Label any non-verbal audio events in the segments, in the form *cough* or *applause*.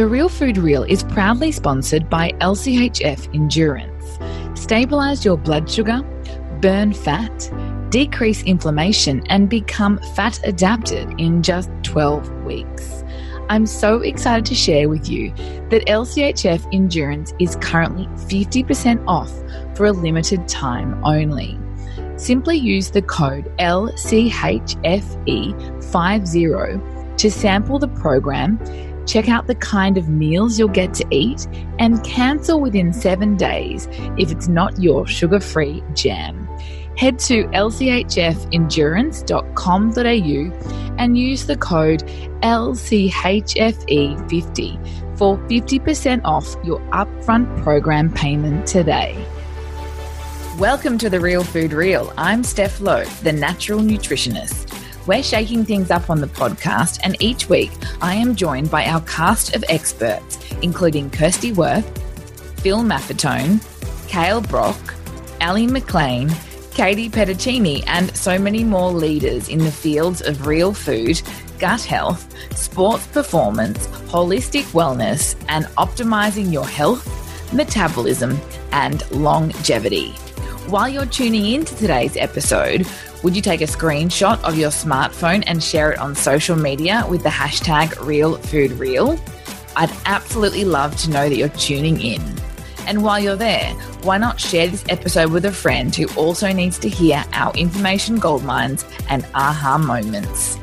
The Real Food Reel is proudly sponsored by LCHF Endurance. Stabilize your blood sugar, burn fat, decrease inflammation, and become fat adapted in just 12 weeks. I'm so excited to share with you that LCHF Endurance is currently 50% off for a limited time only. Simply use the code LCHFE50 to sample the program, check out the kind of meals you'll get to eat, and cancel within seven days if it's not your sugar free jam. Head to lchfendurance.com.au and use the code LCHFE50 for 50% off your upfront program payment today. Welcome to the Real Food Reel. I'm Steph Lowe, the natural nutritionist. We're shaking things up on the podcast, and each week I am joined by our cast of experts, including Kirsty Worth, Phil Maffetone, Kale Brock, Elly McLean, Katie Petticini, and so many more leaders in the fields of real food, gut health, sports performance, holistic wellness, and optimizing your health, metabolism, and longevity. While you're tuning into today's episode, would you take a screenshot of your smartphone and share it on social media with the hashtag RealFoodReel? I'd absolutely love to know that you're tuning in. And while you're there, why not share this episode with a friend who also needs to hear our information goldmines and aha moments?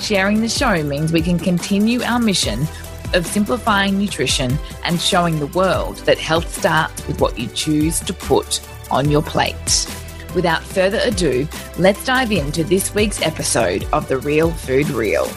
Sharing the show means we can continue our mission of simplifying nutrition and showing the world that health starts with what you choose to put on your plate. Without further ado, let's dive into this week's episode of The Real Food Reel.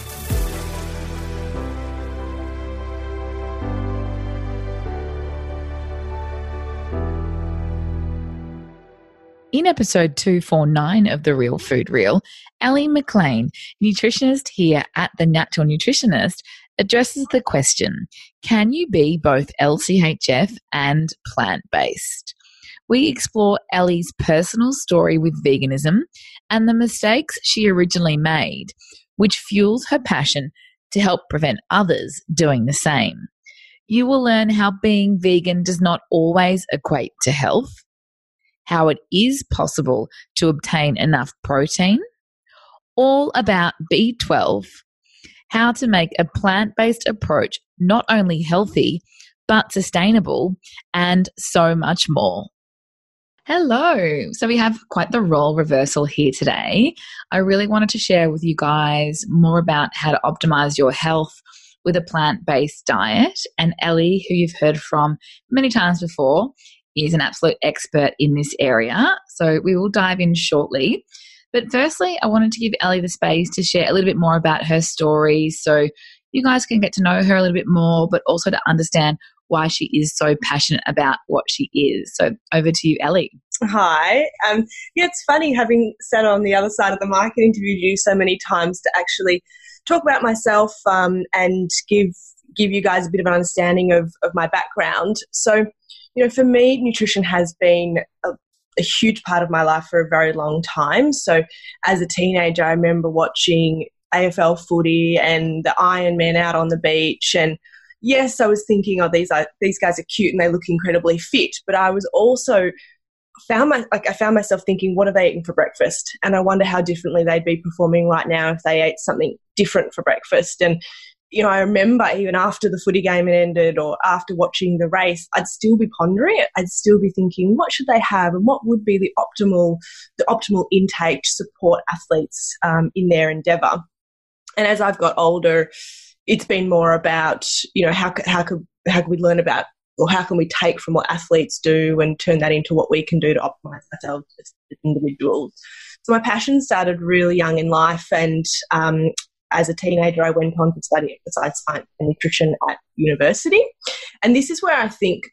In episode 249 of The Real Food Reel, Elly McLean, nutritionist here at The Natural Nutritionist, addresses the question Can you be both LCHF and plant based? We explore Elly's personal story with veganism and the mistakes she originally made, which fuels her passion to help prevent others doing the same. You will learn how being vegan does not always equate to health, how it is possible to obtain enough protein, all about B12, how to make a plant based approach not only healthy, but sustainable, and so much more. Hello. So we have quite the role reversal here today. I really wanted to share with you guys more about how to optimize your health with a plant based diet. And Elly, who you've heard from many times before, is an absolute expert in this area. So we will dive in shortly. But firstly, I wanted to give Elly the space to share a little bit more about her story so you guys can get to know her a little bit more, but also to understand why she is so passionate about what she is. So over to you, Elly. Hi. Um, yeah, it's funny having sat on the other side of the mic and interviewed you so many times to actually talk about myself um, and give give you guys a bit of an understanding of, of my background. So, you know, for me, nutrition has been a, a huge part of my life for a very long time. So, as a teenager, I remember watching AFL footy and the Iron Men out on the beach and yes, I was thinking, oh, these are these guys are cute and they look incredibly fit, but I was also found my like I found myself thinking, what are they eating for breakfast? And I wonder how differently they'd be performing right now if they ate something different for breakfast. And you know, I remember even after the footy game had ended or after watching the race, I'd still be pondering it. I'd still be thinking, what should they have, and what would be the optimal the optimal intake to support athletes um, in their endeavour. And as I've got older, it's been more about you know how how could how can we learn about or how can we take from what athletes do and turn that into what we can do to optimize ourselves as individuals. So my passion started really young in life, and um, as a teenager, I went on to study exercise science and nutrition at university. And this is where I think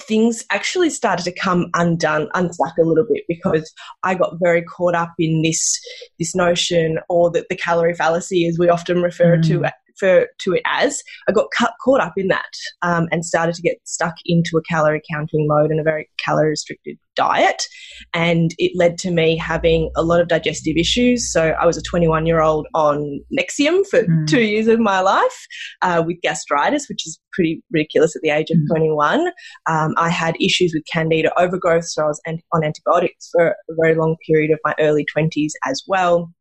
things actually started to come undone, unstuck a little bit because I got very caught up in this this notion or that the calorie fallacy, as we often refer mm. to refer to it as, I got cut, caught up in that um, and started to get stuck into a calorie counting mode and a very calorie restricted diet. And it led to me having a lot of digestive issues. So I was a 21 year old on Nexium for mm. two years of my life uh, with gastritis, which is pretty ridiculous at the age of mm. 21. Um, I had issues with candida overgrowth, so I was on antibiotics for a very long period of my early 20s as well.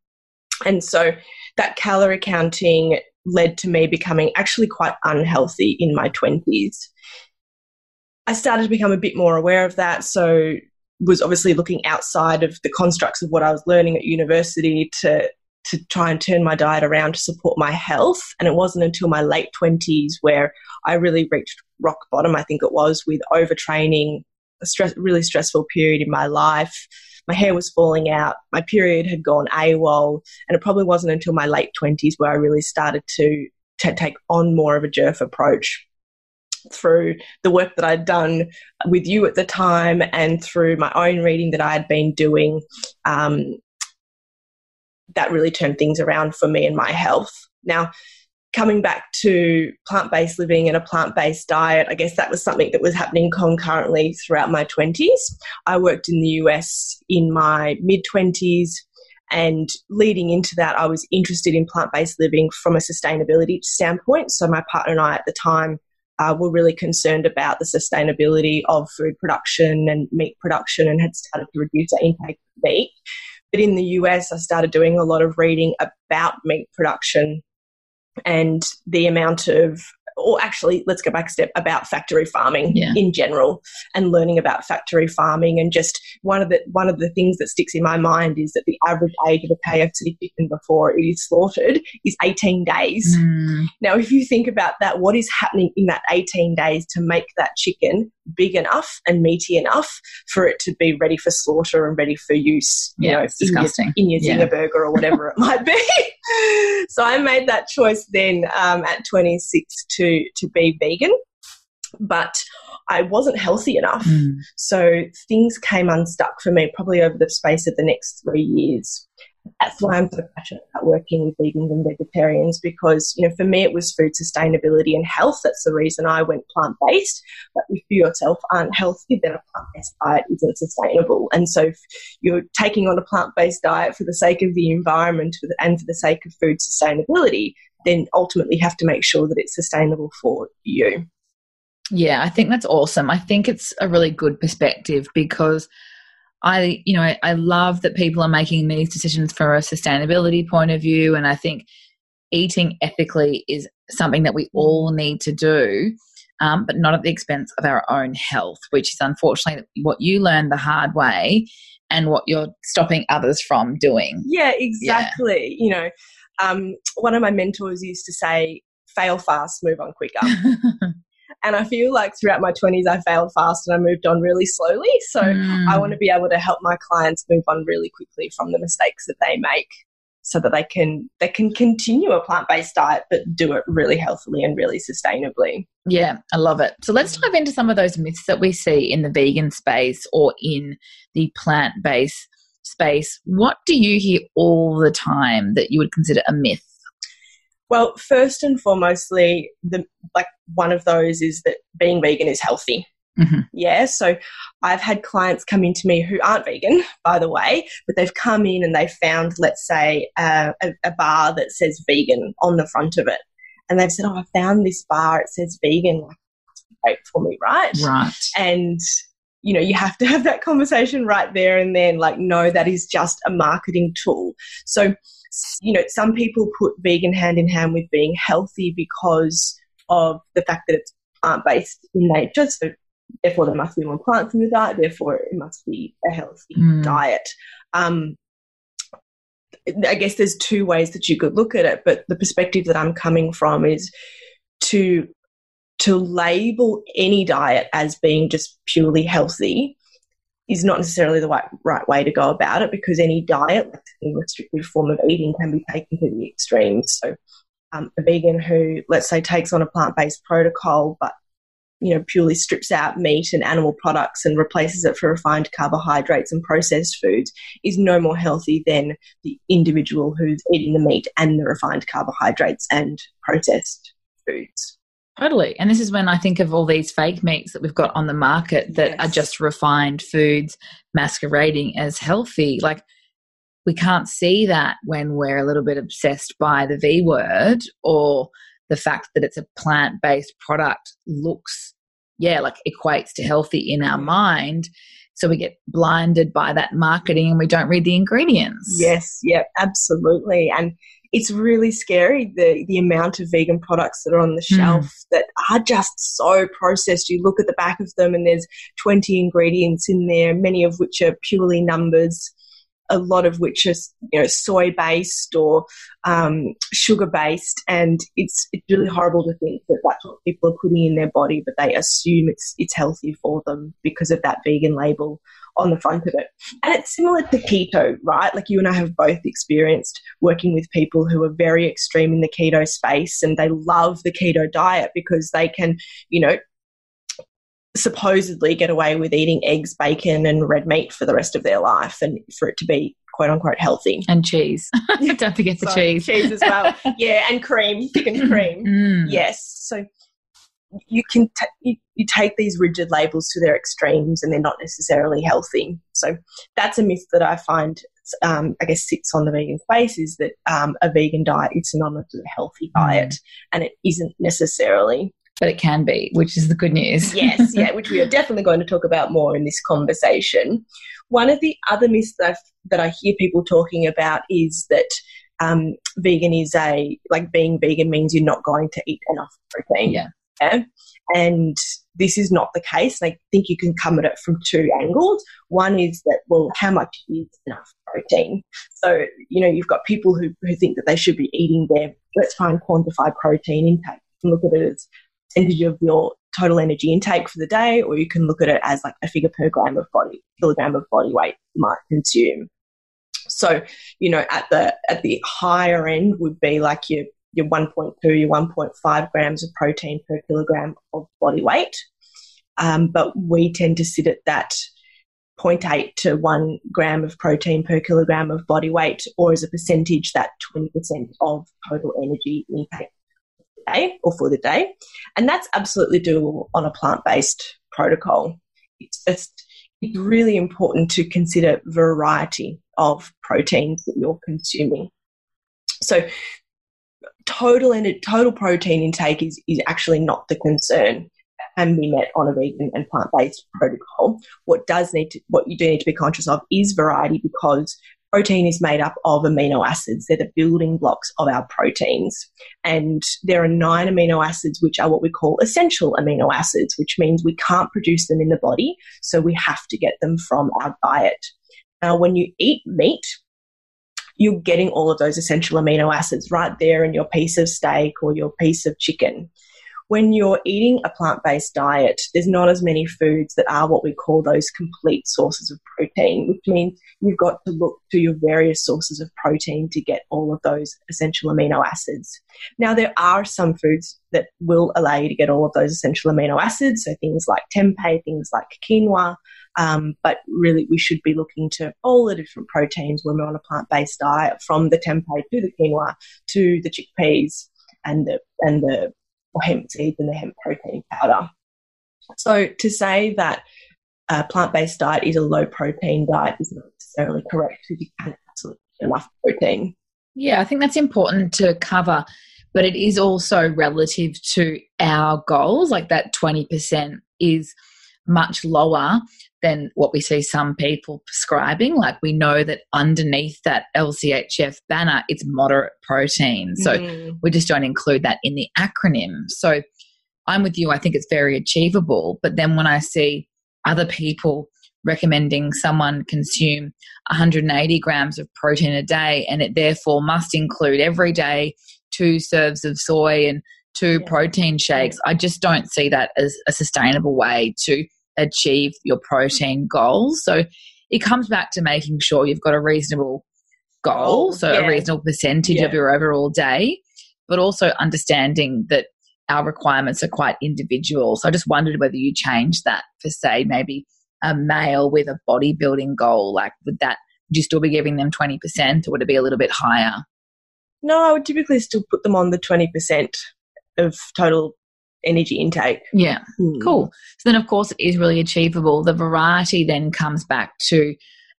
And so that calorie counting led to me becoming actually quite unhealthy in my 20s. I started to become a bit more aware of that. So was obviously looking outside of the constructs of what I was learning at university to to try and turn my diet around to support my health. And it wasn't until my late 20s where I really reached rock bottom, I think it was, with overtraining, a stress, really stressful period in my life, my hair was falling out, my period had gone AWOL, and it probably wasn't until my late 20s where I really started to, take on more of a JERF approach through the work that I'd done with you at the time and through my own reading that I had been doing. Um, that really turned things around for me and my health. Now, coming back to plant based living and a plant based diet, I guess that was something that was happening concurrently throughout my 20s. I worked in the US in my mid 20s. And leading into that, I was interested in plant based living from a sustainability standpoint. So, my partner and I at the time uh, were really concerned about the sustainability of food production and meat production and had started to reduce our intake of meat. But in the US, I started doing a lot of reading about meat production and the amount of or actually let's go back a step about factory farming yeah. in general and learning about factory farming and just one of the one of the things that sticks in my mind is that the average age of a KFC chicken before it is slaughtered is 18 days. Mm. Now if you think about that what is happening in that 18 days to make that chicken big enough and meaty enough for it to be ready for slaughter and ready for use yeah, you know, it's disgusting. in your, in your yeah. zinger burger or whatever it might be *laughs* so I made that choice then um, at 26 to to be vegan, but I wasn't healthy enough. Mm. So things came unstuck for me probably over the space of the next three years that's why I'm so passionate about working with vegans and vegetarians because, you know, for me it was food sustainability and health. That's the reason I went plant based. But if you yourself aren't healthy, then a plant based diet isn't sustainable. And so if you're taking on a plant based diet for the sake of the environment and for the sake of food sustainability, then ultimately have to make sure that it's sustainable for you. Yeah, I think that's awesome. I think it's a really good perspective because I, you know, I, I love that people are making these decisions for a sustainability point of view. And I think eating ethically is something that we all need to do, um, but not at the expense of our own health, which is unfortunately what you learned the hard way and what you're stopping others from doing. Yeah, exactly. Yeah. You know, um, one of my mentors used to say, fail fast, move on quicker. *laughs* And I feel like throughout my 20s, I failed fast and I moved on really slowly. So mm. I want to be able to help my clients move on really quickly from the mistakes that they make so that they can they can continue a plant-based diet but do it really healthily and really sustainably. Yeah, I love it. So let's dive into some of those myths that we see in the vegan space or in the plant-based space. What do you hear all the time that you would consider a myth? Well, first and foremostly, the like one of those is that being vegan is healthy. Mm-hmm. Yeah, so I've had clients come into me who aren't vegan, by the way, but they've come in and they've found, let's say, uh, a, a bar that says vegan on the front of it, and they've said, "Oh, I found this bar. It says vegan. Like, great for me, right? Right. And you know, you have to have that conversation right there and then. Like, no, that is just a marketing tool. So you know, some people put vegan hand in hand with being healthy because of the fact that it's plant based in nature. So therefore, there must be more plants in the diet. Therefore, it must be a healthy mm. diet. Um, I guess there's two ways that you could look at it, but the perspective that I'm coming from is to to label any diet as being just purely healthy is not necessarily the right, right way to go about it because any diet, like any restrictive form of eating, can be taken to the extremes. So, um, a vegan who, let's say, takes on a plant based protocol but you know, purely strips out meat and animal products and replaces it for refined carbohydrates and processed foods is no more healthy than the individual who's eating the meat and the refined carbohydrates and processed foods. Totally. And this is when I think of all these fake meats that we've got on the market that yes. are just refined foods masquerading as healthy. Like, we can't see that when we're a little bit obsessed by the V word or the fact that it's a plant based product looks, yeah, like equates to healthy in our mm. mind. So we get blinded by that marketing and we don't read the ingredients. Yes, yeah, absolutely. And it's really scary the the amount of vegan products that are on the hmm. shelf mm. that are just so processed. You look at the back of them and there's 20 ingredients in there, many of which are purely numbers a lot of which are you know soy based or um, sugar based, and it's it's really horrible to think that that's what people are putting in their body, but they assume it's it's healthy for them because of that vegan label on the front of it. And it's similar to keto, right? Like you and I have both experienced working with people who are very extreme in the keto space and they love the keto diet because they can, you know, supposedly get away with eating eggs, bacon, and red meat for the rest of their life and for it to be quote unquote healthy. And cheese. *laughs* Don't forget the *laughs* cheese. Cheese as well. *laughs* yeah, and cream, chicken cream. Mm. Yes. So you can t- you, you, take these rigid labels to their extremes and they're not necessarily healthy. So that's a myth that I find um, I guess sits on the vegan space is that um, a vegan diet is synonymous with a healthy diet, mm. and it isn't necessarily but it can be, which is the good news. *laughs* yes, yeah, which we are definitely going to talk about more in this conversation. One of the other myths that, that I hear people talking about is that um, vegan is a like being vegan means you're not going to eat enough protein. Yeah. yeah? And this is not the case. I think you can come at it from two angles. One is that, well, how much is enough protein? So, you know, you've got people who, who think that they should be eating their, let's try and quantify protein intake and look at it as percentage of your total energy intake for the day, or you can look at it as like a figure per gram of body kilogram of body weight you might consume. So, you know, at the at the higher end would be like your your 1.2, your 1.5 grams of protein per kilogram of body weight. Um, but we tend to sit at that 0.8 to 1 gram of protein per kilogram of body weight, or as a percentage, that 20% of total energy intake day or for the day. And that's absolutely doable on a plant based protocol. It's just it's really important to consider variety of proteins that you're consuming. So total and total protein intake is, is actually not the concern can be met on a vegan and plant-based protocol. What does need to, what you do need to be conscious of is variety because protein is made up of amino acids. They're the building blocks of our proteins. And there are nine amino acids, which are what we call essential amino acids, which means we can't produce them in the body. So we have to get them from our diet. Now, when you eat meat, you're getting all of those essential amino acids right there in your piece of steak or your piece of chicken when you're eating a plant based diet, there's not as many foods that are what we call those complete sources of protein, which means you've got to look to your various sources of protein to get all of those essential amino acids. Now, there are some foods that will allow you to get all of those essential amino acids, so things like tempeh, things like quinoa. Um, but really, we should be looking to all the different proteins when we're on a plant based diet, from the tempeh to the quinoa to the chickpeas and the and the or hemp seeds and the hemp protein powder. So to say that a plant-based diet is a low protein diet is not necessarily correct because you can't absolutely enough protein. Yeah, I think that's important to cover, but it is also relative to our goals. Like that 20% is much lower than what we see some people prescribing. Like we know that underneath that LCHF banner, it's moderate protein. So mm. we just don't include that in the acronym. So I'm with you. I think it's very achievable. But then when I see other people recommending someone consume 180 grams of protein a day and it therefore must include every day two serves of soy and two yeah. protein shakes, I just don't see that as a sustainable way to achieve your protein goals. So it comes back to making sure you've got a reasonable goal, so yeah. a reasonable percentage yeah. of your overall day, but also understanding that our requirements are quite individual. So I just wondered whether you changed that for, say, maybe a male with a bodybuilding goal. Like, would that, would you still be giving them 20% or would it be a little bit higher? No, I would typically still put them on the 20% of total energy intake. Yeah, hmm. cool. So then, of course, it is really achievable. The variety then comes back to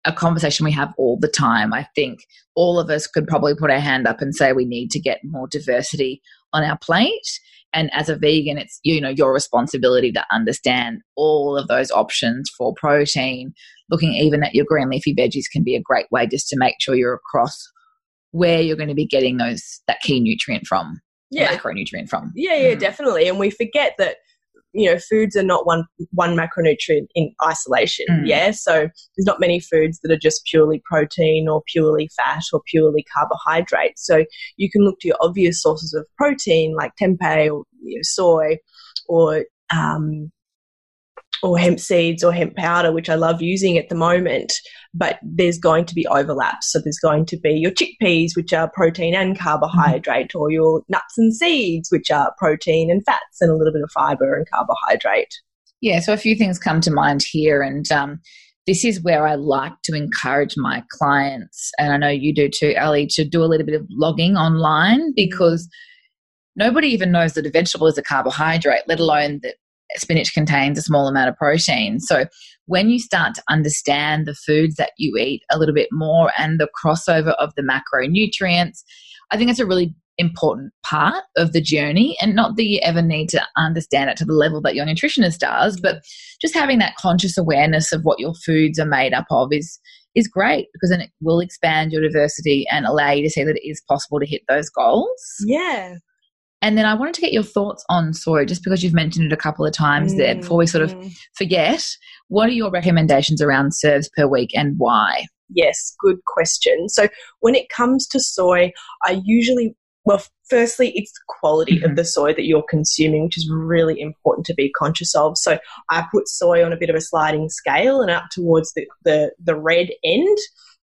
a conversation we have all the time. I think all of us could probably put our hand up and say we need to get more diversity on our plate. And as a vegan, it's you know your responsibility to understand all of those options for protein. Looking even at your green leafy veggies can be a great way just to make sure you're across where you're going to be getting those that key nutrient from, yeah, macronutrient from. Yeah, yeah, mm. definitely. And we forget that you know foods are not one one macronutrient in isolation mm. yeah so there's not many foods that are just purely protein or purely fat or purely carbohydrate so you can look to your obvious sources of protein like tempeh or you know, soy or um, or hemp seeds or hemp powder, which I love using at the moment, but there's going to be overlaps. So there's going to be your chickpeas, which are protein and carbohydrate, mm-hmm. or your nuts and seeds, which are protein and fats and a little bit of fiber and carbohydrate. Yeah, so a few things come to mind here, and um, this is where I like to encourage my clients, and I know you do too, Elly, to do a little bit of logging online mm-hmm. because nobody even knows that a vegetable is a carbohydrate, let alone that spinach contains a small amount of protein. So when you start to understand the foods that you eat a little bit more and the crossover of the macronutrients, I think it's a really important part of the journey. And not that you ever need to understand it to the level that your nutritionist does but just having that conscious awareness of what your foods are made up of is is great because then it will expand your diversity and allow you to see that it is possible to hit those goals. Yeah and then I wanted to get your thoughts on soy, just because you've mentioned it a couple of times mm, there before we sort of mm. forget. What are your recommendations around serves per week and why? Yes, good question. So when it comes to soy, I usually, well, firstly, it's the quality mm-hmm. of the soy that you're consuming, which is really important to be conscious of. So I put soy on a bit of a sliding scale and up towards the, the, the red end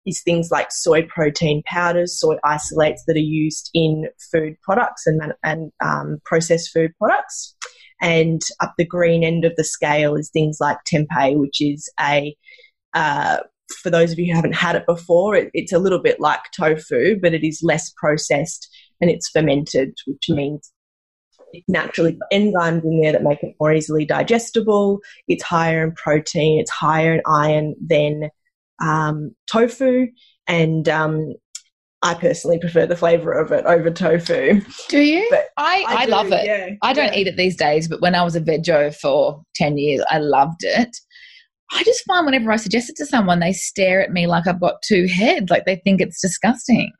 is things like soy protein powders, soy isolates that are used in food products and, and um, processed food products. And up the green end of the scale is things like tempeh, which is a, uh, for those of you who haven't had it before, it, it's a little bit like tofu, but it is less processed and it's fermented, which means it's naturally enzymes in there that make it more easily digestible. It's higher in protein, it's higher in iron than um, tofu, and um, I personally prefer the flavor of it over tofu. Do you? But I, I, I do, love it. Yeah, I don't yeah. eat it these days, but when I was a veggie for 10 years, I loved it. I just find whenever I suggest it to someone, they stare at me like I've got two heads, like they think it's disgusting.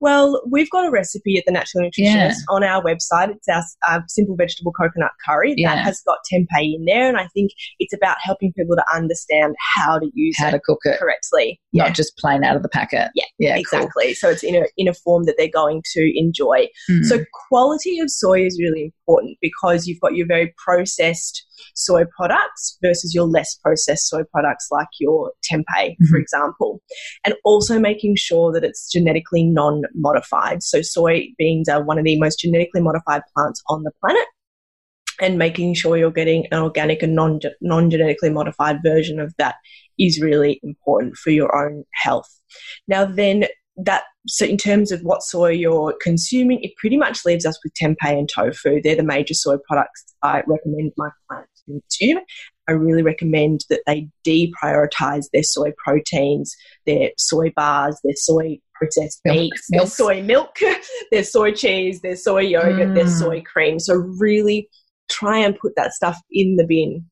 Well, we've got a recipe at the Natural Nutritionist yeah. on our website. It's our uh, simple vegetable coconut curry yeah. that has got tempeh in there, and I think it's about helping people to understand how to use how it to cook it correctly, not just plain out of the packet. Yeah, yeah, exactly. Cool. So it's in a in a form that they're going to enjoy. Mm. So quality of soy is really important because you've got your very processed soy products versus your less processed soy products like your tempeh, mm-hmm. for example. And also making sure that it's genetically non modified. So, soybeans are one of the most genetically modified plants on the planet. And making sure you're getting an organic and non non genetically modified version of that is really important for your own health. Now, then that so in terms of what soy you're consuming, it pretty much leaves us with tempeh and tofu. They're the major soy products I recommend my clients consume. I really recommend that they deprioritize their soy proteins, their soy bars, their soy processed milk, meats, milk. their soy milk, *laughs* their soy cheese, their soy yogurt, mm. their soy cream. So really try and put that stuff in the bin.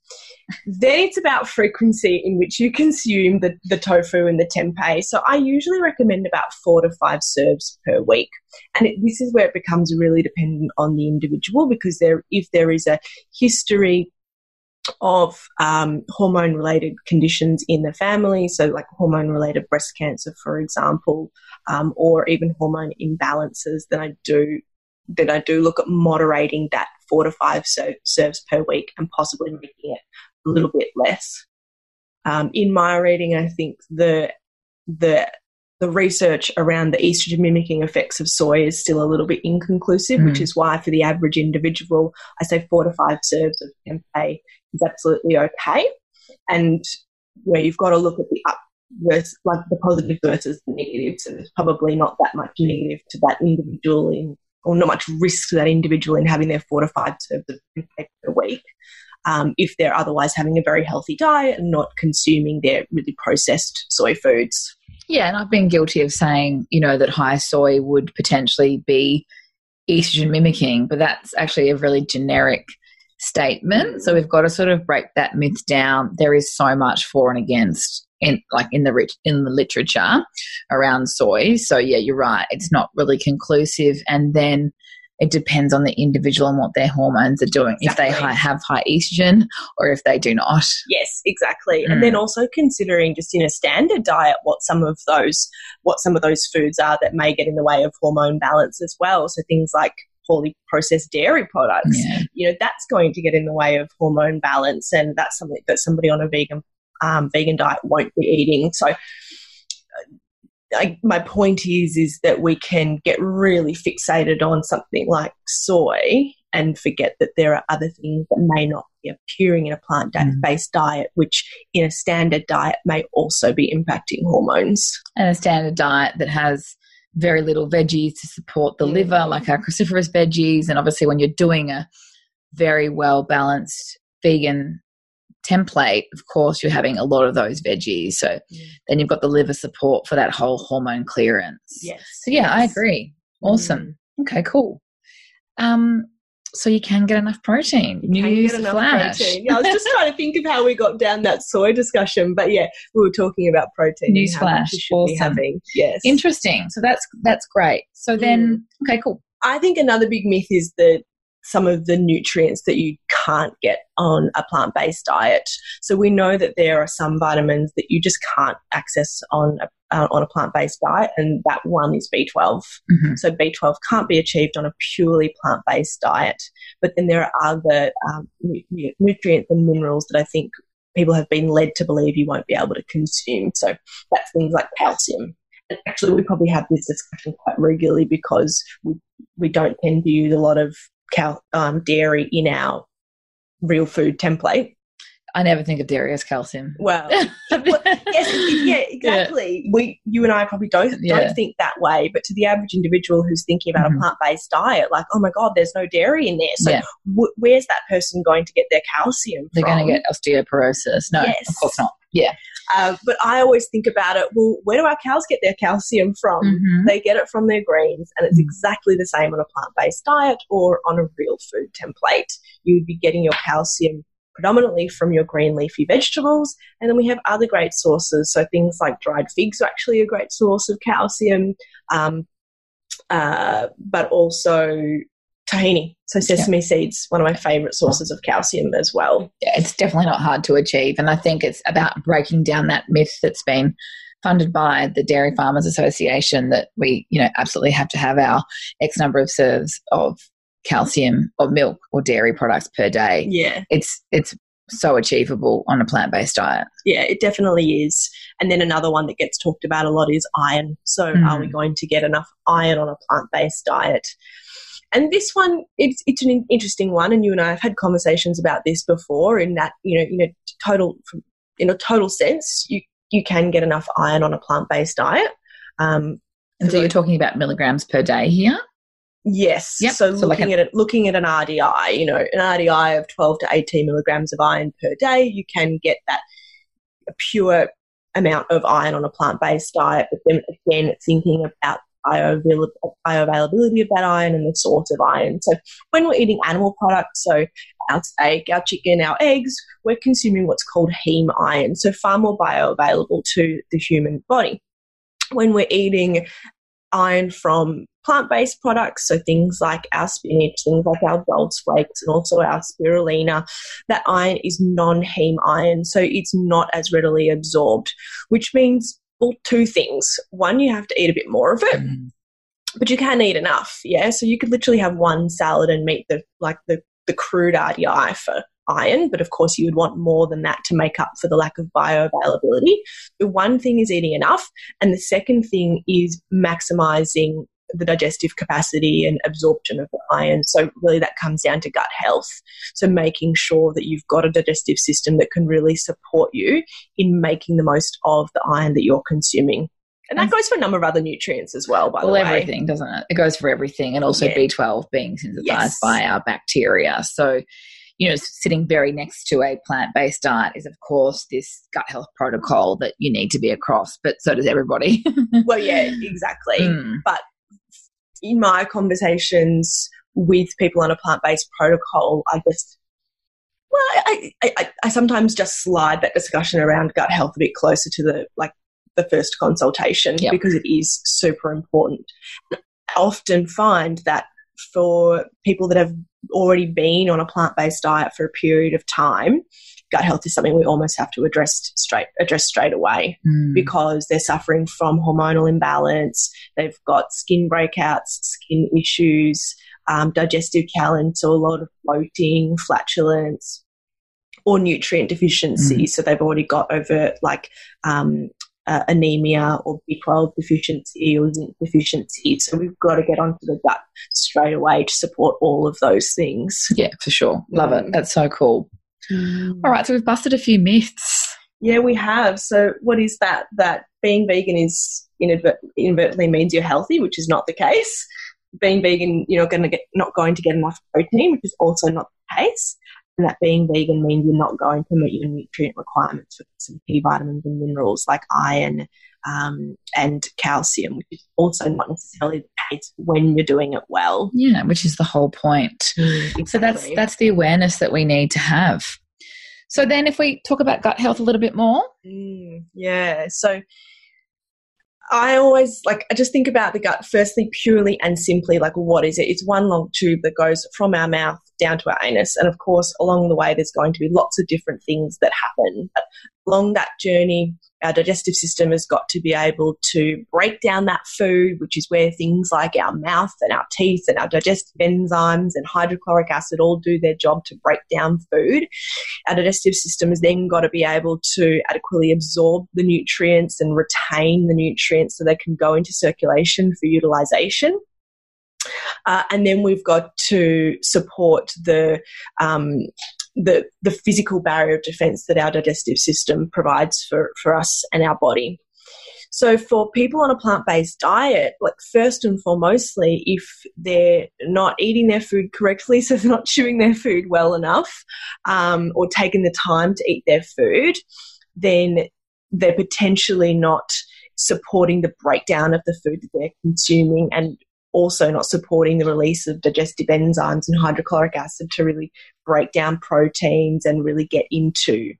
then it's about frequency in which you consume the, the tofu and the tempeh. So I usually recommend about four to five serves per week. And it, this is where it becomes really dependent on the individual because there, if there is a history of um, hormone related conditions in the family, so like hormone related breast cancer, for example, um, or even hormone imbalances, then I do then I do look at moderating that four to five so, serves per week and possibly making it a little bit less. Um, in my reading, I think the the the research around the estrogen mimicking effects of soy is still a little bit inconclusive, mm. which is why for the average individual, I say four to five serves of tempeh is absolutely okay. And you know, you've got to look at the up versus like the positive versus the negatives, and there's probably not that much negative to that individual in, or not much risk to that individual in having their four to five serves of tempeh per week. Um, if they're otherwise having a very healthy diet and not consuming their really processed soy foods. Yeah, and I've been guilty of saying, you know, that high soy would potentially be estrogen mimicking, but that's actually a really generic statement. So we've got to sort of break that myth down. There is so much for and against in like in the in the literature around soy. So yeah, you're right. It's not really conclusive. And then it depends on the individual and what their hormones are doing exactly. if they have high estrogen or if they do not yes exactly mm. and then also considering just in a standard diet what some of those what some of those foods are that may get in the way of hormone balance as well so things like poorly processed dairy products yeah. you know that's going to get in the way of hormone balance and that's something that somebody on a vegan um, vegan diet won't be eating so I, my point is is that we can get really fixated on something like soy and forget that there are other things that may not be appearing in a plant based mm. diet, which in a standard diet may also be impacting hormones. And a standard diet that has very little veggies to support the mm. liver, like our cruciferous veggies. And obviously, when you're doing a very well balanced vegan template, of course, you're having a lot of those veggies. So mm. then you've got the liver support for that whole hormone clearance. Yes. So yeah, yes. I agree. Awesome. Mm. Okay, cool. Um, so you can get enough protein. You News get enough flash. protein. Yeah, I was just *laughs* trying to think of how we got down that soy discussion, but yeah, we were talking about protein. Newsflash. Awesome. Yes. Interesting. So that's that's great. So then, mm. okay, cool. I think another big myth is that some of the nutrients that you can't get on a plant based diet. So we know that there are some vitamins that you just can't access on a uh, on a plant based diet, and that one is B12. Mm-hmm. So B12 can't be achieved on a purely plant based diet. But then there are other um, nutrients and minerals that I think people have been led to believe you won't be able to consume. So that's things like calcium. And actually, we probably have this discussion quite regularly because we, we don't tend to use a lot of cal- um, dairy in our real food template. I never think of dairy as calcium. Well, *laughs* well yes, yeah, exactly. Yeah. We, you and I probably don't don't think that way, but to the average individual who's thinking about mm-hmm. a plant based diet, like, oh my god, there's no dairy in there. So, yeah. w- where's that person going to get their calcium? They're going to get osteoporosis. No, yes. of course not. Yeah. Uh, but I always think about it well, where do our cows get their calcium from? Mm-hmm. They get it from their greens, and it's mm-hmm. exactly the same on a plant based diet or on a real food template. You would be getting your calcium predominantly from your green leafy vegetables. And then we have other great sources. So things like dried figs are actually a great source of calcium, um, uh, but also tahini. So sesame yeah. seeds, one of my favorite sources of calcium as well. Yeah, it's definitely not hard to achieve. And I think it's about breaking down that myth that's been funded by the Dairy Farmers Association that we, you know, absolutely have to have our X number of serves of calcium or milk or dairy products per day. Yeah. It's it's so achievable on a plant based diet. Yeah, it definitely is. And then another one that gets talked about a lot is iron. So, mm. are we going to get enough iron on a plant based diet? And this one, it's it's an interesting one, and you and I have had conversations about this before. In that, you know, you know, total in a total sense, you you can get enough iron on a plant based diet. Um, and so you're talking about milligrams per day here. Yes. Yep. So, so looking like at it, looking at an RDI, you know, an RDI of 12 to 18 milligrams of iron per day, you can get that pure amount of iron on a plant-based diet. But then again, thinking about bioavailability of that iron and the source of iron. So when we're eating animal products, so our steak, our chicken, our eggs, we're consuming what's called heme iron, so far more bioavailable to the human body. When we're eating iron from plant based products, so things like our spinach, things like our Gold's flakes, and also our spirulina, that iron is non heme iron, so it's not as readily absorbed, which means well, two things. One, you have to eat a bit more of it. Mm. But you can eat enough, yeah. So you could literally have one salad and meet the like the the crude RDI for iron, but of course you would want more than that to make up for the lack of bioavailability. The one thing is eating enough, and the second thing is maximizing the digestive capacity and absorption of the iron. So, really, that comes down to gut health. So, making sure that you've got a digestive system that can really support you in making the most of the iron that you're consuming. And that goes for a number of other nutrients as well, by well, the way. everything, doesn't it? It goes for everything. And also yeah. B12 being synthesized yes. by our bacteria. So, you know, sitting very next to a plant based diet is, of course, this gut health protocol that you need to be across, but so does everybody. *laughs* well, yeah, exactly. Mm. But in my conversations with people on a plant based protocol, I just, well, I, I, I, sometimes just slide that discussion around gut health a bit closer to the like the first consultation yep. because it is super important. I often find that for people that have already been on a plant based diet for a period of time, gut health is something we almost have to address straight address straight away mm. because they're suffering from hormonal imbalance. They've got skin breakouts, skin issues, um, digestive challenge, so a lot of bloating, flatulence, or nutrient deficiency. Mm. So they've already got overt like um, uh, anemia or B12 deficiency or zinc deficiency. So we've got to get onto the gut straight away to support all of those things. Yeah, for sure. Love mm. it. That's so cool. Mm. All right, so we've busted a few myths. Yeah, we have. So, what is that? That being vegan is inadvertently means you're healthy, which is not the case. Being vegan, you're not going to get not going to get enough protein, which is also not the case. And that being vegan means you're not going to meet your nutrient requirements for some key vitamins and minerals like iron um, and calcium, which is also not necessarily the case when you're doing it well. Yeah, which is the whole point. Mm, exactly. So that's that's the awareness that we need to have. So then, if we talk about gut health a little bit more, mm, yeah. So I always like I just think about the gut firstly purely and simply like what is it? It's one long tube that goes from our mouth down to our anus. And of course, along the way, there's going to be lots of different things that happen. But along that journey, our digestive system has got to be able to break down that food, which is where things like our mouth and our teeth and our digestive enzymes and hydrochloric acid all do their job to break down food. Our digestive system has then got to be able to adequately absorb the nutrients and retain the nutrients so they can go into circulation for utilization. Uh, and then we've got to support the um, the the physical barrier of defense that our digestive system provides for, for us and our body. So for people on a plant-based diet, like first and foremostly, if they're not eating their food correctly, *laughs* so they're not chewing their food well enough, um, or taking the time to eat their food, then they're potentially not supporting the breakdown of the food that they're consuming and also not supporting the release of digestive enzymes and hydrochloric acid to really break down proteins and really get into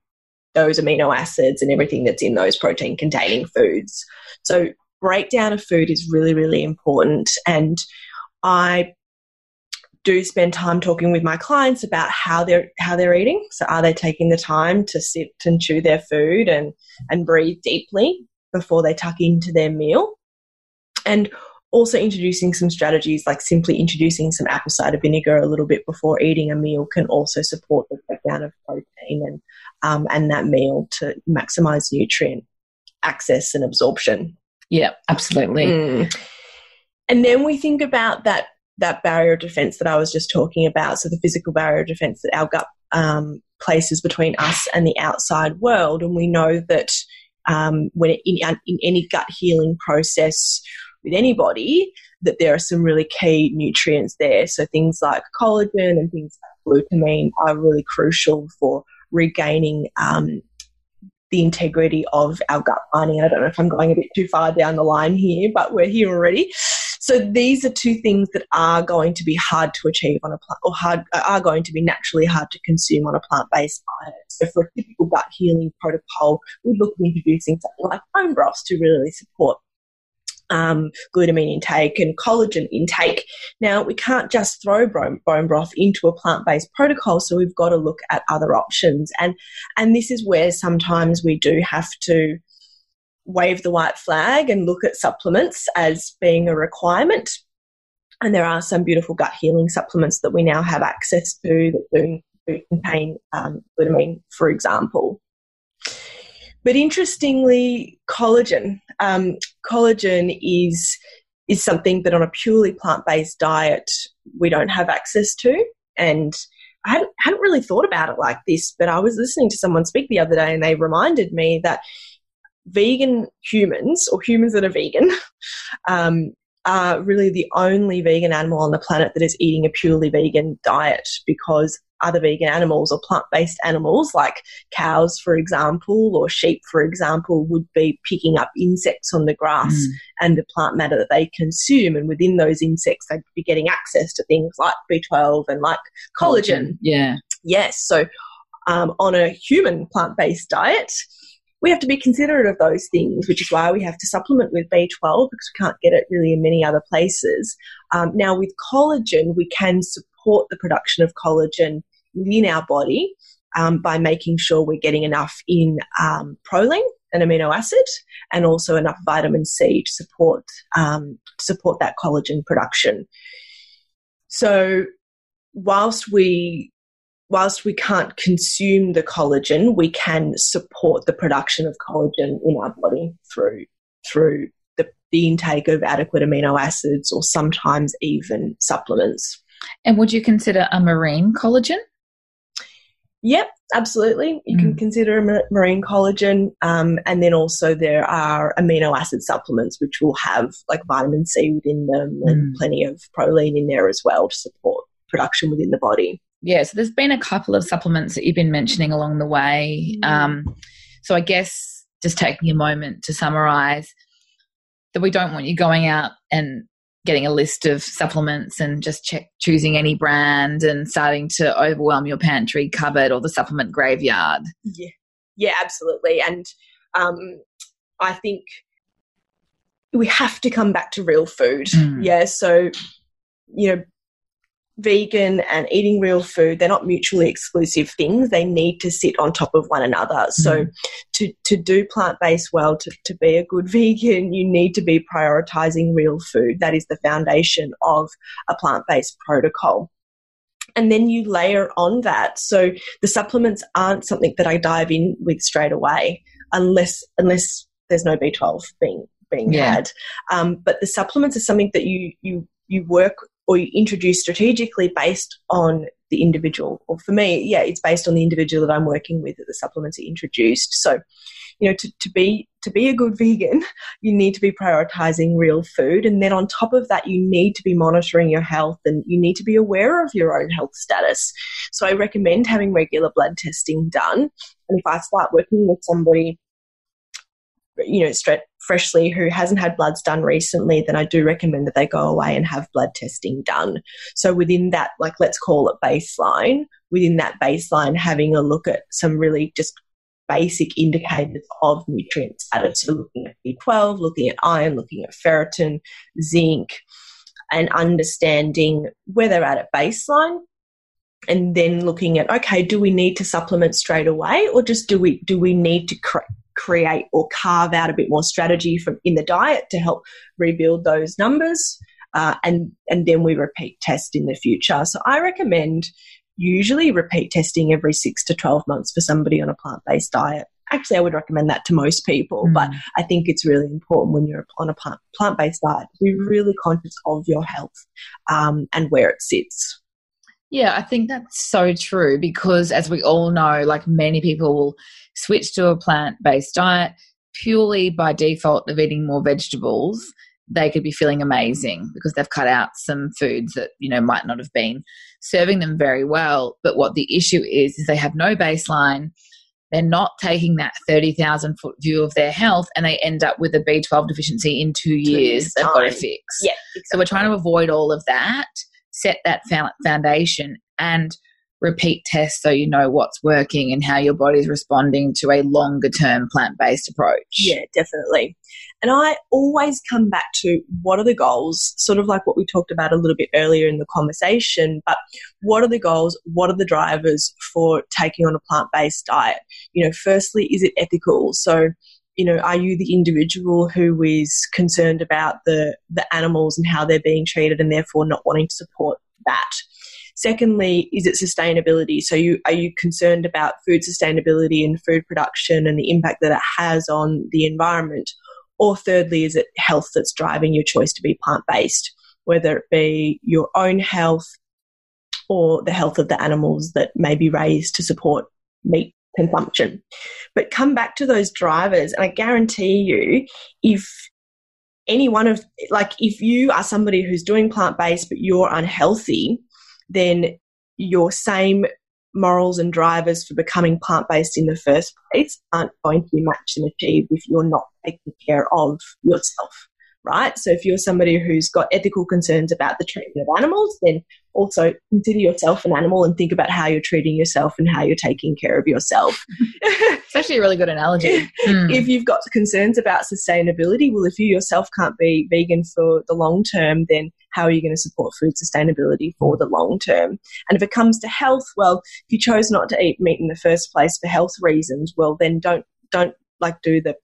those amino acids and everything that's in those protein containing foods. So, breakdown of food is really, really important. And I do spend time talking with my clients about how they're how they're eating. So are they taking the time to sit and chew their food and and breathe deeply before they tuck into their meal? And also introducing some strategies like simply introducing some apple cider vinegar a little bit before eating a meal can also support the breakdown of protein and um, and that meal to maximize nutrient access and absorption. Yeah, absolutely. Mm. And then we think about that that barrier of defense that I was just talking about. So the physical barrier of defense that our gut um, places between us and the outside world, and we know that um, when it, in, in any gut healing process with anybody that there are some really key nutrients there. So things like collagen and things like glutamine are really crucial for regaining um, the integrity of our gut lining. I don't know if I'm going a bit too far down the line here, but we're here already. So these are two things that are going to be hard to achieve on a plant, or hard are going to be naturally hard to consume on a plant-based diet. So for a typical gut healing protocol, we'd look at introducing something like bone broths to really support um, glutamine intake and collagen intake. Now, we can't just throw bone, bone broth into a plant based protocol, so we've got to look at other options. And, and this is where sometimes we do have to wave the white flag and look at supplements as being a requirement. And there are some beautiful gut healing supplements that we now have access to that do contain um, glutamine, for example. But interestingly, collagen. Um, collagen is is something that on a purely plant based diet we don't have access to, and I hadn't, hadn't really thought about it like this. But I was listening to someone speak the other day, and they reminded me that vegan humans or humans that are vegan *laughs* um, are really the only vegan animal on the planet that is eating a purely vegan diet because other vegan animals or plant based animals, like cows, for example, or sheep, for example, would be picking up insects on the grass mm. and the plant matter that they consume. And within those insects, they'd be getting access to things like B12 and like collagen. collagen. Yeah. Yes. So, um, on a human plant based diet, we have to be considerate of those things, which is why we have to supplement with B12 because we can't get it really in many other places. Um, now, with collagen, we can support the production of collagen within our body um, by making sure we're getting enough in um, proline, an amino acid, and also enough vitamin C to support um, support that collagen production. So, whilst we whilst we can't consume the collagen, we can support the production of collagen in our body through through the, the intake of adequate amino acids or sometimes even supplements. And would you consider a marine collagen? Yep, absolutely. You mm. can consider marine collagen. Um, and then also there are amino acid supplements which will have like vitamin C within them mm. and plenty of proline in there as well to support production within the body. Yeah, so there's been a couple of supplements that you've been mentioning along the way. Mm. Um, so I guess just taking a moment to summarize that we don't want you going out and getting a list of supplements and just check, choosing any brand and starting to overwhelm your pantry cupboard or the supplement graveyard. Yeah, yeah, absolutely. And um, I think we have to come back to real food. Mm. Yeah, so you know, vegan and eating real food they're not mutually exclusive things. They need to sit on top of one another. So mm. to, to do plant-based well to, to be a good *laughs* vegan you need to be prioritizing real food. That is the foundation of a plant-based protocol. And then you layer on that. So the supplements aren't something that i dive in with straight away unless unless there's no b12 being being yeah. had. Um, but the supplements are something that you you you work or you introduce strategically based on the individual. Or for me, yeah, it's based on the individual that I'm working with that the supplements are introduced. So, you know, to, to be to be a good *laughs* vegan, you need to be prioritizing real food. And then on top of that, you need to be monitoring your health and you need to be aware of your own health status. So I recommend having regular blood testing done. And if I start working with somebody you know, straight, freshly who hasn't had bloods done recently, then I do recommend that they go away and have blood testing done. So within that, like let's call it baseline, within that baseline, having a look at some really just basic indicators of nutrient status. So looking at B12, looking at iron, looking at ferritin, zinc, and understanding where they're at at baseline and then looking at okay do we need to supplement straight away or just do we do we need to cre- create or carve out a bit more strategy from in the diet to help rebuild those numbers. Uh, and and then we repeat test in the future. So I recommend usually repeat testing every six to twelve months for somebody on a plant based diet. Actually, I would recommend that to most people, mm. but I think it's really important when you're on a plant based diet to be really conscious of your health um, and where it sits. Yeah, I think that's so true because, as we all know, like many people will switch to a plant based diet purely by default of eating more vegetables. They could be feeling amazing because they've cut out some foods that you know might not have been serving them very well. But what the issue is is they have no baseline. They're not taking that thirty thousand foot view of their health, and they end up with a B twelve deficiency in two, two years. They've got to fix. Yeah, exactly. so we're trying to avoid all of that set that foundation and repeat tests so you know what's working and how your body's responding to a longer term plant based approach. Yeah, definitely. And I always come back to what are the goals, sort of like what we talked about a little bit earlier in the conversation, but what are the goals? What are the drivers for taking on a plant based diet? You know, firstly, is it ethical? So, you know, are you the individual who is concerned about the, the animals and how they're being treated and therefore not wanting to support that? Secondly, is it sustainability? So, you are you concerned about food sustainability and food production and the impact that it has on the environment? Or thirdly, is it health that's driving your choice to be plant based, whether it be your own health or the health of the animals that may be raised to support meat consumption. But come back to those drivers, and I guarantee you, if any one of, like, if you are somebody who's doing plant based but you're unhealthy, then your same morals and drivers for becoming plant based in the first place aren't going to be matched and achieved if you're not taking care of yourself right? So if you're somebody who's got ethical concerns about the treatment of animals, then also consider yourself an animal and think about how you're treating yourself and how you're taking care of yourself. *laughs* it's actually a really good analogy. Mm. If you've got concerns about sustainability, well, if you yourself can't be vegan for the long term, then how are you going to support food sustainability for the long term? And if it comes to health, well, if you chose not to eat meat in the first place for health reasons, well, then don't don't like do the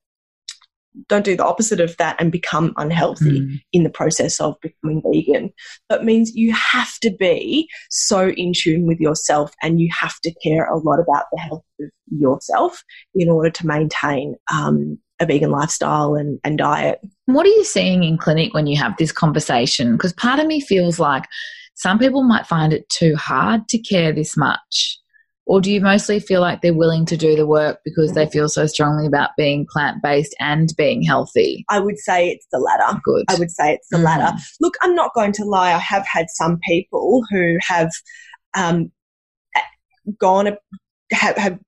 don't do the opposite of that and become unhealthy mm. in the process of becoming vegan. That means you have to be so in tune with yourself and you have to care a lot about the health of yourself in order to maintain um, a vegan lifestyle and, and diet. What are you seeing in clinic when you have this conversation? Because part of me feels like some people might find it too hard to care this much or do you mostly feel like they're willing to do the work because they feel so strongly about being plant based and being healthy? I would say it's the latter. Good. I would say it's the mm. latter. Look, I'm not going to lie. I have had some people who have um, gone, have, have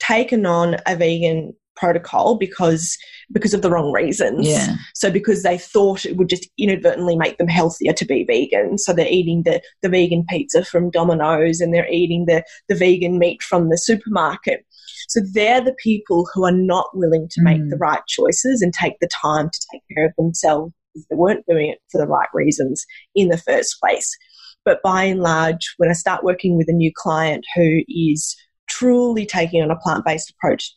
taken on a vegan protocol because because of the wrong reasons. Yeah. So because they thought it would just inadvertently make them healthier to be vegan. So they're eating the, the vegan pizza from Domino's and they're eating the, the vegan meat from the supermarket. So they're the people who are not willing to make mm. the right choices and take the time to take care of themselves because they weren't doing it for the right reasons in the first place. But by and large, when I start working with a new client who is truly taking on a plant based approach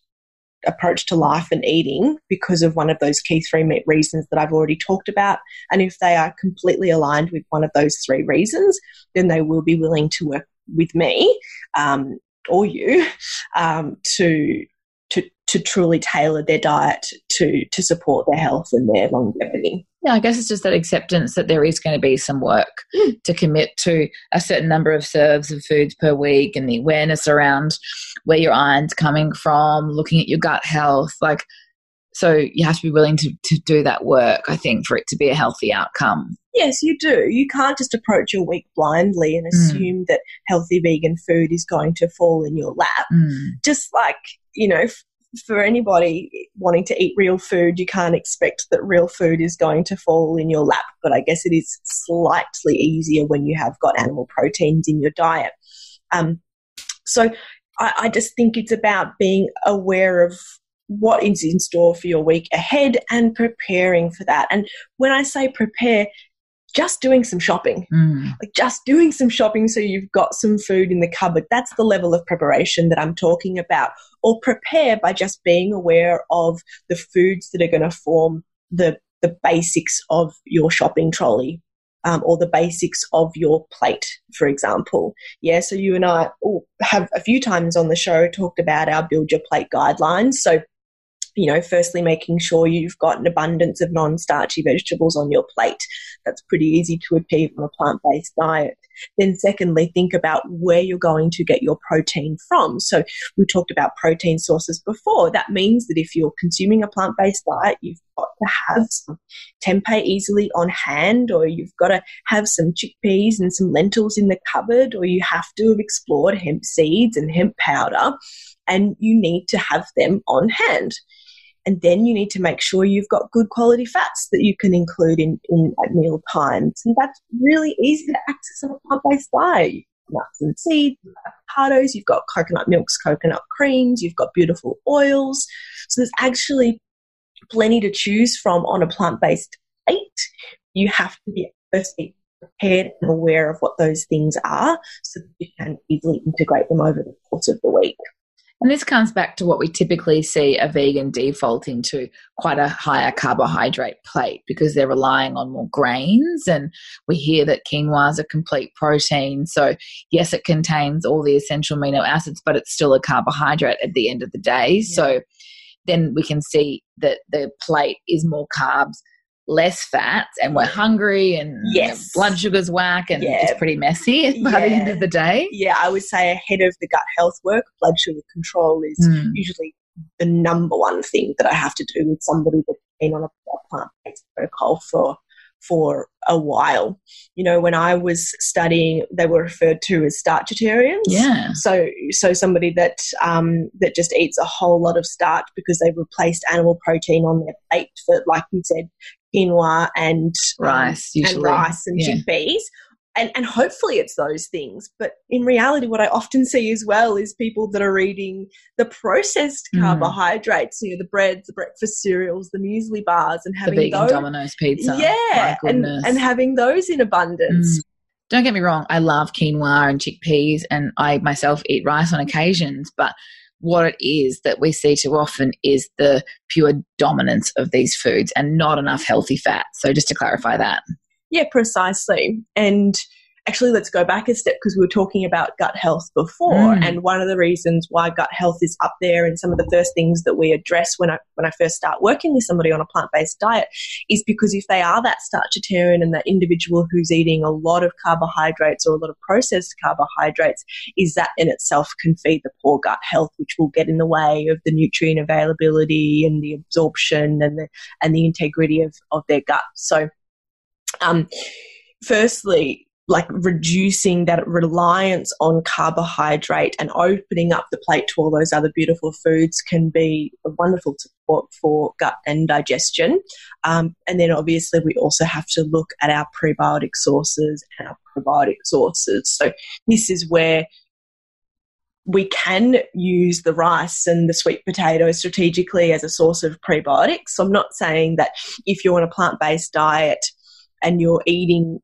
approach to life and eating because of one of those key three reasons that I've already talked about. And if they are completely aligned with one of those three reasons, then they will be willing to work with me um, or you *laughs* um, to to to truly tailor their diet to to support their health and their longevity. Yeah, I guess it's just that acceptance that there is going to be some work mm. to commit to a certain number of serves of foods per week and the awareness around where your iron's coming from, looking at your gut health. Like, so you have to be willing to, to do that work, I think, for it to be a healthy outcome. Yes, you do. You can't just approach your week blindly and mm. assume mm. that healthy vegan food is going to fall in your lap. Mm. Just like, you know, for anybody wanting to eat real food, you can't expect that real food is going to fall in your lap. But I guess it is slightly easier when you have got animal proteins in your diet. Um, so I, I just think it's about being aware of what is in store for your week ahead and preparing for that. And when I say prepare, just doing some shopping, mm. like just doing some shopping so you've got some food in the cupboard. That's the level of preparation that I'm talking about. Or prepare by just being aware of the foods that are going to form the, the basics of your shopping trolley. Um, or the basics of your plate, for example. Yeah, so you and I have a few times on the show talked about our build your plate guidelines. So you know, firstly, making sure you've got an abundance of non starchy vegetables on your plate. That's pretty easy to achieve on a plant based diet. Then, secondly, think about where you're going to get your protein from. So, we talked about protein sources before. That means that if you're consuming a plant based diet, you've got to have some tempeh easily on hand, or you've got to have some chickpeas and some lentils in the cupboard, or you have to have explored hemp seeds and hemp powder, and you need to have them on hand. And then you need to make sure you've got good quality fats that you can include in, in at meal times. And that's really easy to access on a plant-based diet. Nuts and seeds, avocados, you've got coconut milks, coconut creams, you've got beautiful oils. So there's actually plenty to choose from on a plant-based diet. You have to be firstly prepared and aware of what those things are so that you can easily integrate them over the course of the week. And this comes back to what we typically see a vegan defaulting to quite a higher carbohydrate plate because they're relying on more grains. And we hear that quinoa is a complete protein. So, yes, it contains all the essential amino acids, but it's still a carbohydrate at the end of the day. Yeah. So, then we can see that the plate is more carbs less fats and we're hungry and yes. blood sugar's whack and yeah. it's pretty messy *laughs* by yeah. the end of the day. Yeah, I would say ahead of the gut health work, blood sugar control is mm. usually the number one thing that I have to do with somebody that's been on a plant based protocol for for a while. You know, when I was studying, they were referred to as starchitarians. Yeah. So, so somebody that um, that just eats a whole lot of starch because they've replaced animal protein on their plate for, like you said, quinoa and um, rice, um, and rice and yeah. chickpeas. And, and hopefully it's those things. But in reality, what I often see as well is people that are eating the processed mm. carbohydrates, you know, the breads, the breakfast cereals, the muesli bars, and having the vegan those. Domino's pizza. Yeah, and, and having those in abundance. Mm. Don't get me wrong, I love quinoa and chickpeas, and I myself eat rice on occasions, but what it is that we see too often is the pure dominance of these foods and not enough healthy fat. So, just to clarify that. Yeah, precisely. And actually let's go back a step because we were talking about gut health before mm. and one of the reasons why gut health is up there and some of the first things that we address when I when I first start working with somebody on a plant-based diet is because if they are that starchitarian and that individual who's eating a lot of carbohydrates or a lot of processed carbohydrates is that in itself can feed the poor gut health which will get in the way of the nutrient availability and the absorption and the and the integrity of, of their gut so um firstly like reducing that reliance on carbohydrate and opening up the plate to all those other beautiful foods can be a wonderful support for gut and digestion. Um, and then obviously we also have to look at our prebiotic sources and our probiotic sources. So this is where we can use the rice and the sweet potato strategically as a source of prebiotics. So I'm not saying that if you're on a plant based diet and you're eating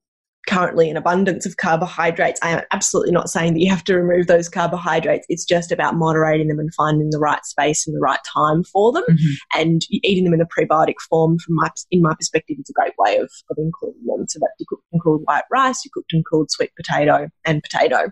currently an abundance of carbohydrates. I am absolutely not saying that you have to remove those carbohydrates. It's just about moderating them and finding the right space and the right time for them. Mm-hmm. And eating them in a prebiotic form, from my in my perspective, is a great way of, of including them. So that you cooked and cooled white rice, you cooked and cooled sweet potato and potato.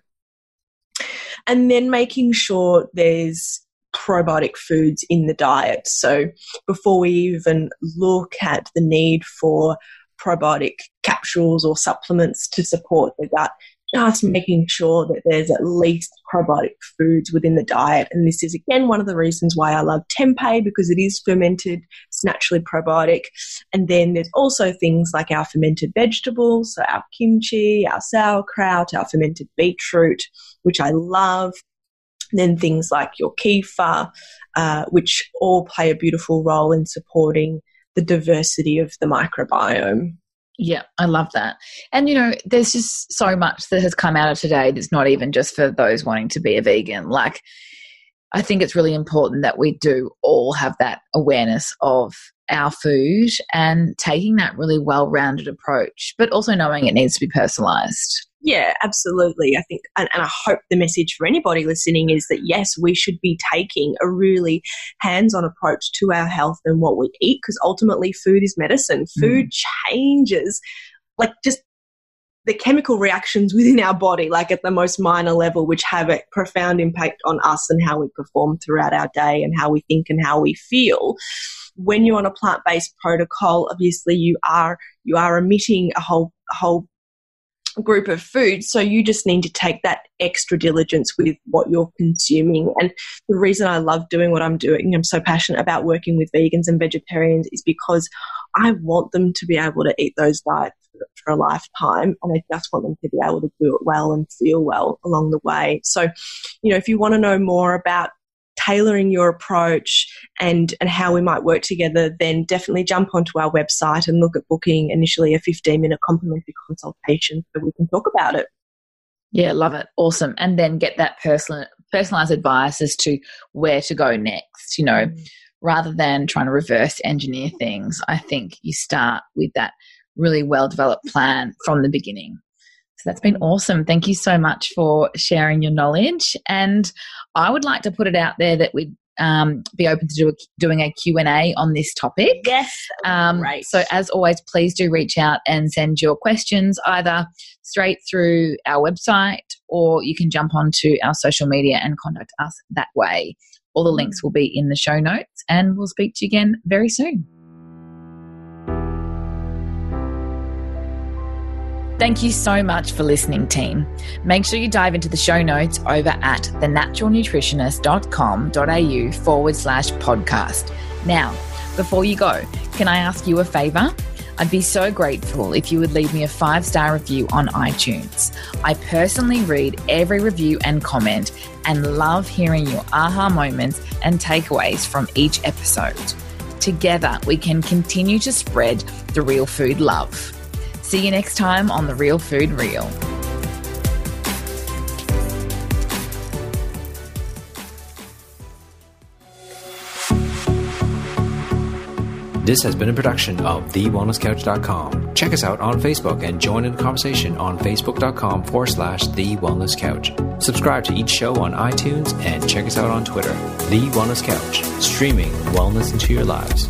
And then making sure there's probiotic foods in the diet. So before we even look at the need for probiotic capsules or supplements to support the gut, just making sure that there's at least probiotic foods within the diet. And this is again one of the reasons why I love tempeh because it is fermented, it's naturally probiotic. And then there's also things like our fermented vegetables, so our kimchi, our sauerkraut, our fermented beetroot, which I love. And then things like your kefir, uh, which all play a beautiful role in supporting the diversity of the microbiome. Yeah, I love that. And you know, there's just so much that has come out of today that's not even just for those wanting to be a vegan. Like, I think it's really important that we do all have that awareness of our food and taking that really well rounded approach, but also knowing it needs to be personalized. Yeah, absolutely. I think, and, and, I hope the message for anybody listening is that yes, we should be taking a really hands on approach to our health and what we eat because ultimately food is medicine. Food mm. changes, like just the chemical reactions within our body, like at the most minor level, which have a profound impact on us and how we perform throughout our day and how we think and how we feel. When you're on a plant based protocol, obviously you are you are emitting a whole a whole group of foods. So you just need to take that extra diligence with what you're consuming. And the reason I love doing what I'm doing, I'm so passionate about working with vegans and vegetarians, is because I want them to be able to eat those diets for a lifetime. And I just want them to be able to do it well and feel well along the way. So, you know, if you want to know more about tailoring your approach and, and how we might work together, then definitely jump onto our website and look at booking initially a 15 minute complimentary consultation so we can talk about it. Yeah, love it. Awesome. And then get that personal, personalized advice as to where to go next. You know, mm. rather than trying to reverse engineer things, I think you start with that really well developed plan from the beginning. So that's been awesome. Thank you so much for sharing your knowledge. And I would like to put it out there that we'd um, be open to do a, doing a Q&A on this topic. Yes. Um, Great. So, as always, please do reach out and send your questions either straight through our website or you can jump onto our social media and contact us that way. All the links will be in the show notes, and we'll speak to you again very soon. Thank you so much for listening, team. Make sure you dive into the show notes over at thenaturalnutritionist.com.au forward slash podcast. Now, before you go, can I ask you a favor? I'd be so grateful if you would leave me a five star review on iTunes. I personally read every review and comment and love hearing your aha moments and takeaways from each episode. Together, we can continue to spread the real food love. See you next time on The Real Food Reel. This has been a production of TheWellnessCouch.com. Check us out on Facebook and join in the conversation on Facebook.com forward slash The Wellness Couch. Subscribe to each show on iTunes and check us out on Twitter. The Wellness Couch, streaming wellness into your lives.